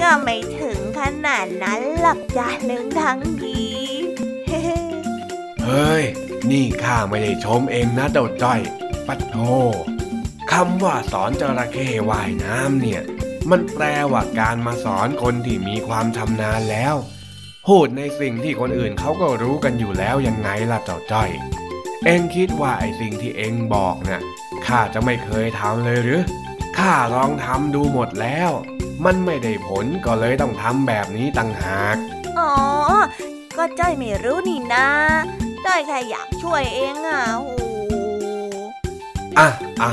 ก็ไม่ถึงขนาดนั้นหรอกจ้ะลุงทองดีเฮ้เฮ้ย นี่ข้าไม่ได้ชมเองนะเจ้าจ้อย ปัดโทคำว่าสอนจระเข้ว่ายน้ำเนี่ย มันแปลว่าการมาสอนคนที่มีความชำนาญแล้ว พูดในสิ่งที่คนอื่นเขาก็รู้กันอยู่แล้วยังไงล่ะเจ้าจ้อย เอ็งคิดว่าไอ้สิ่งที่เอ็งบอกน่ะข้าจะไม่เคยทำเลยหรือข้าลองทำดูหมดแล้ว มันไม่ได้ผลก็เลยต้องทำแบบนี้ต่างหาก อ๋อ ก็จ้อยไม่รู้นี่นะจ้อยแค่อยากช่วยเองอะโอ้อะอะ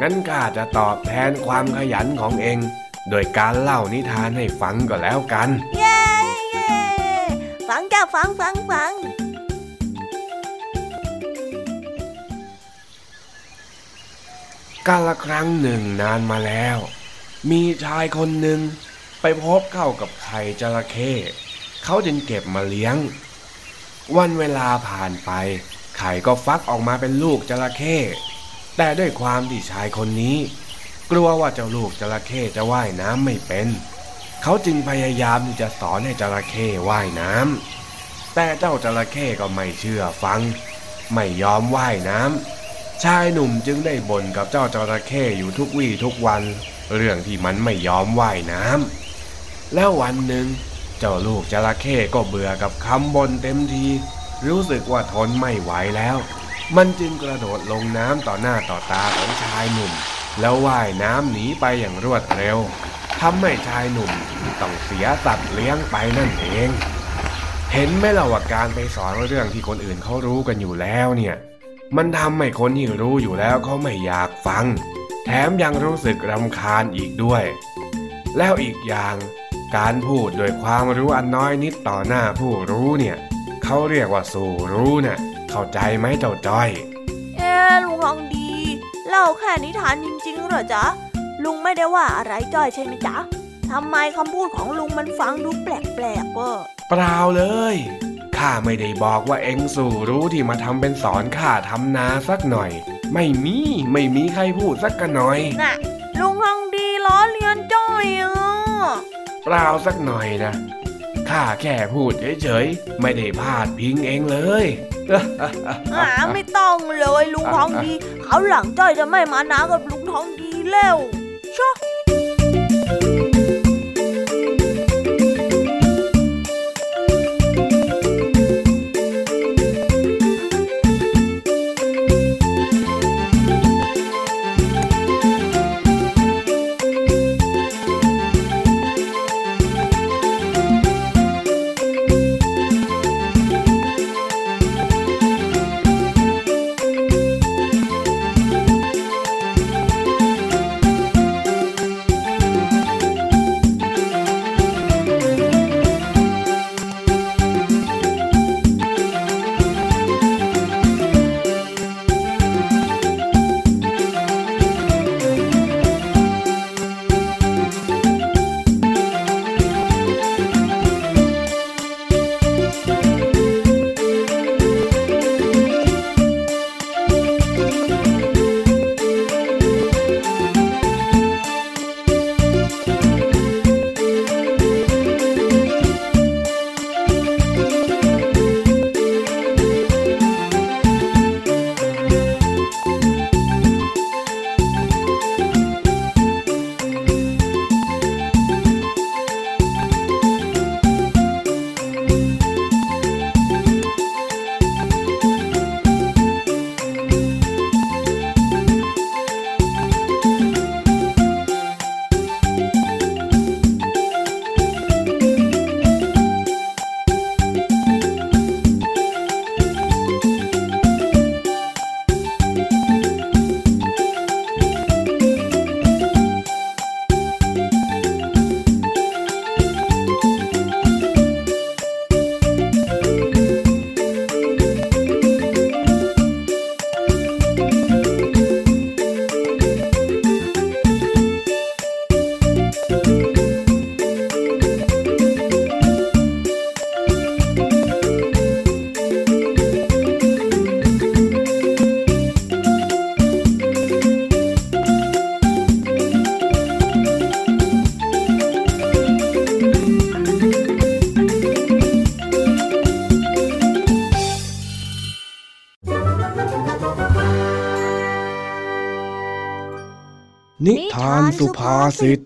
งั้นข้าจะตอบแทนความขยันของเอง โดยการเล่านิทานให้ฟังก็แล้วกันเย้เย้ ฟังจ้าฟังฟังฟังกาละครั้งหนึ่งนานมาแล้ว มีชายคนหนึ่งไปพบเข้ากับไข่จระเข้เขาจึงเก็บมาเลี้ยง วันเวลาผ่านไป ไข่ก็ฟักออกมาเป็นลูกจระเข้แต่ด้วยความที่ชายคนนี้ กลัวว่าเจ้าลูกจระเข้จะว่ายน้ำไม่เป็น เขาจึงพยายามที่จะสอนให้จระเข้ว่ายน้ำแต่เจ้าจระเข้ก็ไม่เชื่อฟัง ไม่ยอมว่ายน้ำชายหนุ่มจึงได้บ่นกับเจ้าจระเข้อยู่ทุกวี่ทุกวัน เรื่องที่มันไม่ยอมว่ายน้ำแล้ววันหนึ่งเจ้าลูกจระเข้ก็เบื่อกับคำบ่นเต็มที รู้สึกว่าทนไม่ไหวแล้ว มันจึงกระโดดลงน้ำต่อหน้าต่อตาของชายหนุ่ม แล้วว่ายน้ำหนีไปอย่างรวดเร็ว ทำให้ชายหนุ่มต้องเสียสัตว์เลี้ยงไปนั่นเอง เห็นไหมล่ะว่าการไปสอนเรื่องที่คนอื่นเขารู้กันอยู่แล้วเนี่ย มันทำให้คนที่รู้อยู่แล้วเขาไม่อยากฟัง แถมยังรู้สึกรำคาญอีกด้วย แล้วอีกอย่างการพูดโดยความรู้อันน้อยนิดต่อหน้าผู้รู้เนี่ยเขาเรียกว่าสู่รู้น่ะเข้าใจไหมเจ้าจ้อย เอ๊ะลุงทองดี เล่าแค่นิทานจริงๆเหรอจ๊ะ ลุงไม่ได้ว่าอะไรจ้อยใช่ไหมจ๊ะทำไมคำพูดของลุงมันฟังดูแปลกๆเวอเปล่าเลย ข้าไม่ได้บอกว่าเอ็งสู่รู้ที่มาทำเป็นสอนข้าทำนาสักหน่อย ไม่มีไม่มีใครพูดสักกันหน่อยน่ะลุงทองดีล้อเลียนจ้อยอะเปล่าสักหน่อยนะข้าแค่พูดเฉยๆ ไม่ได้พาดพิงเองเลยหาไม่ต้องเลยลุงทองดี เขาวหลังจ้อยจะไม่มานากับลุงทองดีแล้ว chaud สุภาษิต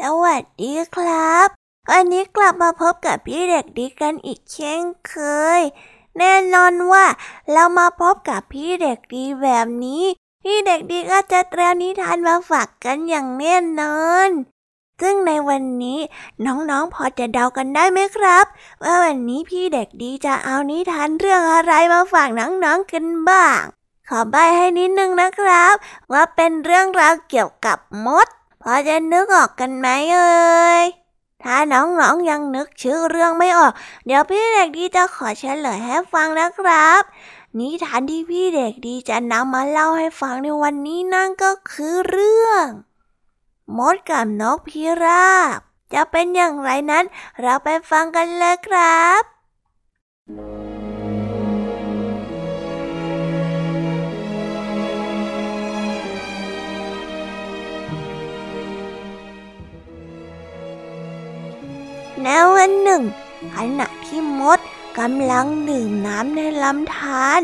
สวัสดีครับ วันนี้กลับมาพบกับพี่เด็กดีกันอีกเช่นเคย แน่นอนว่าเรามาพบกับพี่เด็กดีแบบนี้ พี่เด็กดีก็จะเตรียมนิทานมาฝากกันอย่างแน่นอน ซึ่งในวันนี้น้องๆพอจะเดากันได้ไหมครับ ว่าวันนี้พี่เด็กดีจะเอานิทานเรื่องอะไรมาฝากน้องๆกันบ้าง ขอใบให้นิดนึงนะครับ ว่าเป็นเรื่องราวเกี่ยวกับมด พอจะนึกออกกันไหมเอ่ยถ้าน้องๆยังนึกชื่อเรื่องไม่ออก เดี๋ยวพี่เด็กดีจะขอเฉลยให้ฟังนะครับ นิทานที่พี่เด็กดีจะนำมาเล่าให้ฟังในวันนี้นั่นก็คือเรื่อง มดกับนกพิราบ จะเป็นอย่างไรนั้น เราไปฟังกันเลยครับ ในวันหนึ่ง ขณะที่มดกำลังดื่มน้ำในลำธาร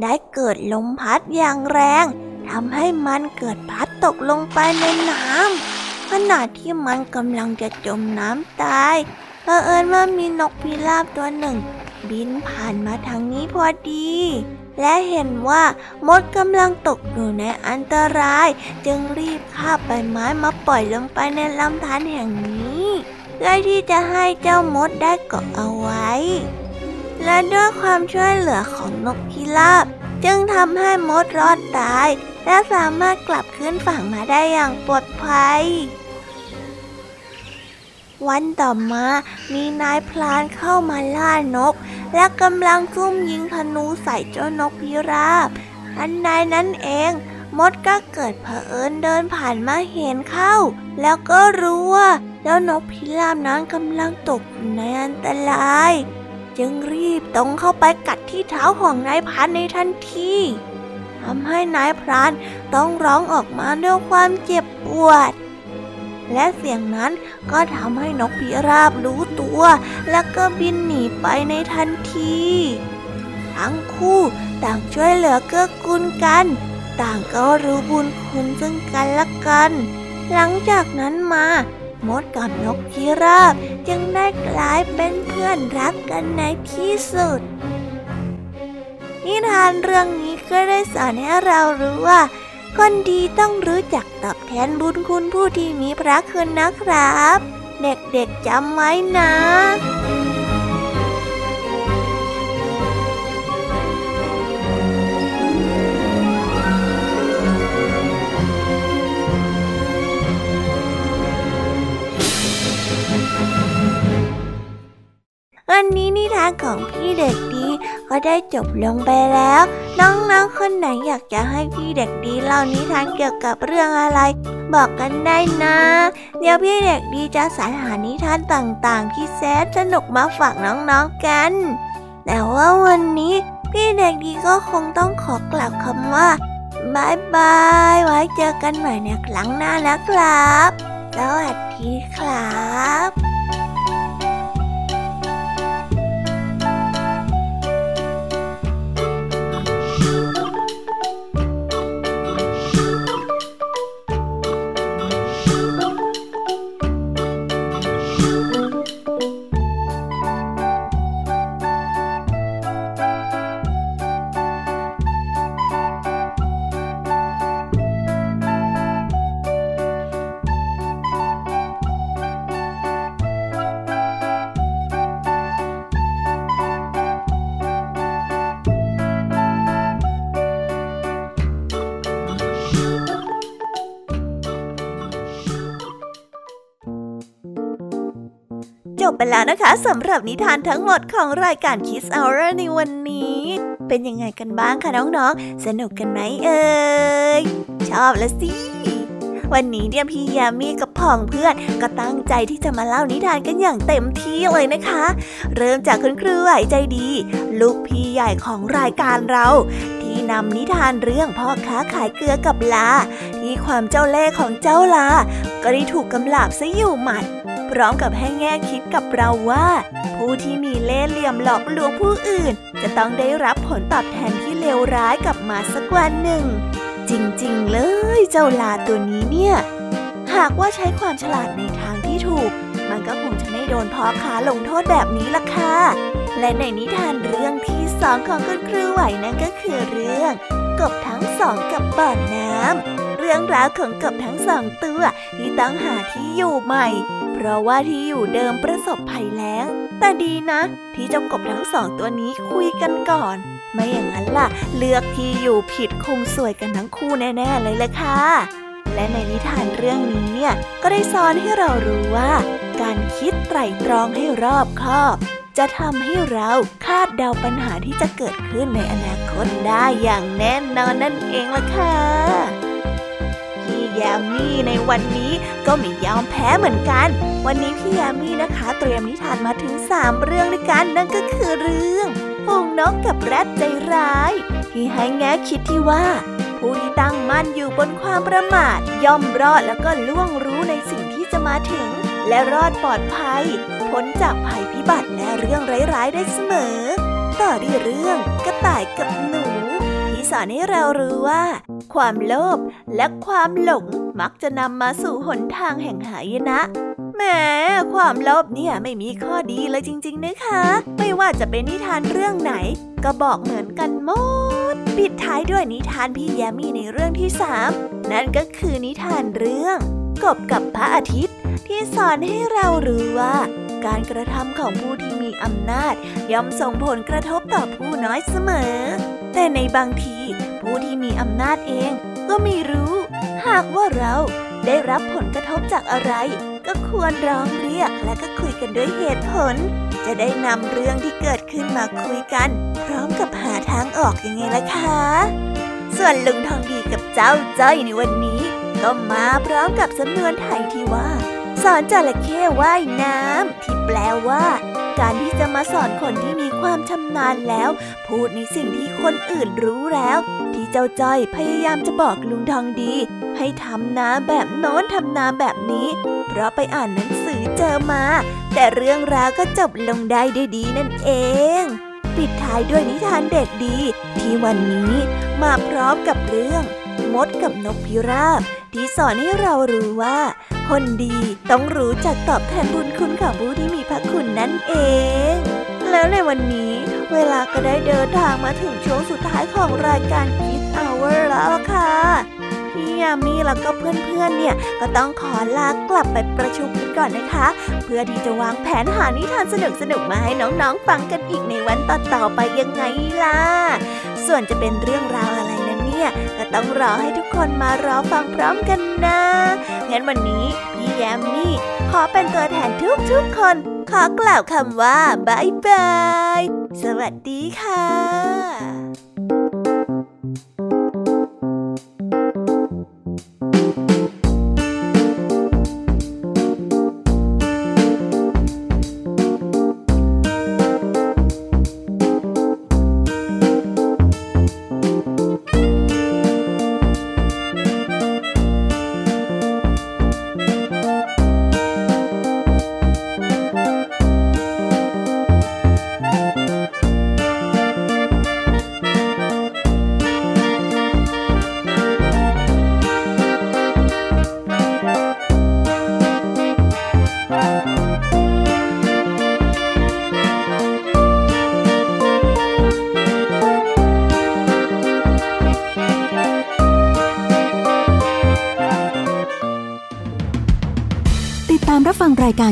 ได้เกิดลมพัดอย่างแรง ทำให้มันเกิดพัดตกลงไปในน้ำขณะที่มันกำลังจะจมน้ำตายเผอิญว่ามีนกพิราบตัวหนึ่ง บินผ่านมาทางนี้พอดี และเห็นว่ามดกำลังตกอยู่ในอันตราย จึงรีบคาบใบไม้มาปล่อยลงไปในลำธารแห่งนี้เพื่อที่จะให้เจ้ามดได้เกาะเอาไว้ และด้วยความช่วยเหลือของนกพิราบ จึงทำให้มดรอดตาย และสามารถกลับขึ้นฝั่งมาได้อย่างปลอดภัย วันต่อมามีนายพลานเข้ามาล่านก และกำลังซุ่มยิงธนูใส่เจ้านกพิราบทันใดนั้นเองมดก็เกิดเผอิญเดินผ่านมาเห็นเข้า แล้วก็รู้ว่าเจ้านกพิราบนั้นกำลังตกอยู่ในอันตราย จึงรีบตรงเข้าไปกัดที่เท้าของนายพรานในทันทีทำให้นายพรานต้องร้องออกมาด้วยความเจ็บปวด และเสียงนั้นก็ทำให้นกพิราบรู้ตัว แล้วก็บินหนีไปในทันที ทั้งคู่ต่างช่วยเหลือเกื้อกูลกัน ต่างก็รู้บุญคุณซึ่งกันและกัน หลังจากนั้นมามดกับนกพิราบ จึงได้กลายเป็นเพื่อนรักกันในที่สุด นิทานเรื่องนี้ก็ได้สอนให้เรารู้ว่า คนดีต้องรู้จักตอบแทนบุญคุณผู้ที่มีพระคุณนะครับ เด็กๆจำไว้นะ วันนี้นิทานของพี่เด็กดีก็ได้จบลงไปแล้ว น้องๆคนไหนอยากจะให้พี่เด็กดีเล่านิทานเกี่ยวกับเรื่องอะไร บอกกันได้นะ เดี๋ยวพี่เด็กดีจะสรรหานิทานต่างๆ ที่แสนสนุกมาฝากน้องๆกัน แต่ว่าวันนี้พี่เด็กดีก็คงต้องขอกล่าวคำว่าบายบายไว้เจอกันใหม่ในครั้งหน้านะครับ สวัสดีครับ บไปแล้วนะคะสำหรับนิทานทั้งหมดของรายการ Kiss Hour ในวันนี้ เป็นยังไงกันบ้างคะน้องๆ สนุกกันไหมเอ่ยชอบละสิ วันนี้เนี่ยพี่ยามีกับพ่องเพื่อนก็ตั้งใจที่จะมาเล่านิทานกันอย่างเต็มที่เลยนะคะ เริ่มจากคุณครูไหวใจดี ลูกพี่ใหญ่ของรายการเราที่นำนิทานเรื่องพ่อค้าขายเกลือกับลา ที่ความเจ้าเล่ห์ของเจ้าลา ก็ได้ถูกกำลาบซะอยู่หมัด พร้อมกับให้แง่คิดกับเราว่า ผู้ที่มีเล่ห์เหลี่ยมหลอกลวงผู้อื่น จะต้องได้รับผลตอบแทนที่เลวร้ายกลับมาสักวันหนึ่ง จริงๆ เลยเจ้าลาตัวนี้เนี่ย หากว่าใช้ความฉลาดในทางที่ถูก มันก็คงจะไม่โดนพ่อค้าลงโทษแบบนี้ละค่ะและในนิทานเรื่องที่สองของคุณครูไหวนั่นก็คือเรื่องกบทั้งสองกับบ่อน้ำเรื่องราวของกบทั้งสองตัวที่ต้องหาที่อยู่ใหม่ เพราะว่าที่อยู่เดิมประสบภัยแล้ง แต่ดีนะ ที่เจ้ากบทั้งสองตัวนี้คุยกันก่อน ไม่อย่างนั้นล่ะ เลือกที่อยู่ผิดคงสวยกันทั้งคู่แน่ๆเลยละค่ะ และในนิทานเรื่องนี้เนี่ยก็ได้สอนให้เรารู้ว่า การคิดไตร่ตรองให้รอบคอบ จะทำให้เราคาดเดาปัญหาที่จะเกิดขึ้นในอนาคตได้อย่างแน่นอนนั่นเองล่ะค่ะ พี่แยมมี่ในวันนี้ก็ไม่ยอมแพ้เหมือนกัน วันนี้พี่แยมมี่นะคะ เตรียมนิทานมาถึง 3 เรื่องด้วยกันนั่นก็คือเรื่องฝูงนกกับแรดใจร้าย ที่ให้แง่คิดที่ว่า ผู้ที่ตั้งมั่นอยู่บนความประมาท ย่อมรอดแล้วก็ล่วงรู้ในสิ่งที่จะมาถึง และรอดปลอดภัยพ้นจากภัยพิบัติและเรื่องร้ายๆได้เสมอ ต่อด้วยเรื่องกระต่ายกับหนู สอนให้เรารู้ว่า ความโลภและความหลงมักจะนำมาสู่หนทางแห่งหายนะแหมความโลภเนี่ยไม่มีข้อดีเลยจริง ๆ นะคะ ไม่ว่าจะเป็นนิทานเรื่องไหน ก็บอกเหมือนกันหมด ปิดท้ายด้วยนิทานพี่แยมมี่ในเรื่องที่สามนั่นก็คือนิทานเรื่อง กบกับพระอาทิตย์ ที่สอนให้เรารู้ว่า การกระทำของผู้ที่มีอำนาจ ย่อมส่งผลกระทบต่อผู้น้อยเสมอ แต่ในบางที ผู้ที่มีอำนาจเองก็ไม่รู้ หากว่าเราได้รับผลกระทบจากอะไร ก็ควรร้องเรียกและก็คุยกันด้วยเหตุผล จะได้นำเรื่องที่เกิดขึ้นมาคุยกัน พร้อมกับหาทางออกยังไงล่ะคะ ส่วนลุงทองดีกับเจ้าจ้อยในวันนี้ก็มาพร้อมกับสำนวนไทยที่ว่า สอนจระเข้ว่ายน้ำที่แปลว่า การที่จะมาสอนคนที่มีความชำนาญแล้ว พูดในสิ่งที่คนอื่นรู้แล้ว ที่เจ้าจ้อยพยายามจะบอกลุงทองดี ให้ทำนาแบบโน้นทำนาแบบนี้ เพราะไปอ่านหนังสือเจอมา แต่เรื่องราวก็จบลงได้ด้วยดีนั่นเองปิดท้ายด้วยนิทานเด็กดี ที่วันนี้มาพร้อมกับเรื่อง มดกับนกพิราบ ที่สอนให้เรารู้ว่า คนดีต้องรู้จักตอบแทนบุญคุณของผู้ที่มีพระคุณนั่นเอง แล้วในวันนี้เวลาก็ได้เดินทางมาถึงช่วงสุดท้ายของรายการ Kids Hour แล้วค่ะพี่ยามีแล้วก็เพื่อนๆ เนี่ยก็ต้องขอลากลับไปประชุมกันก่อนนะคะ เพื่อที่จะวางแผนหานิทานสนุกๆมาให้น้องๆ ฟังกันอีกในวันต่อๆไปยังไงล่ะ ส่วนจะเป็นเรื่องราว เนี่ย ก็ต้องรอให้ทุกคนมารอฟังพร้อมกันนะ งั้นวันนี้พี่แยมมี่ขอเป็นตัวแทนทุกๆคน ขอกล่าวคำว่าบายบาย สวัสดีค่ะ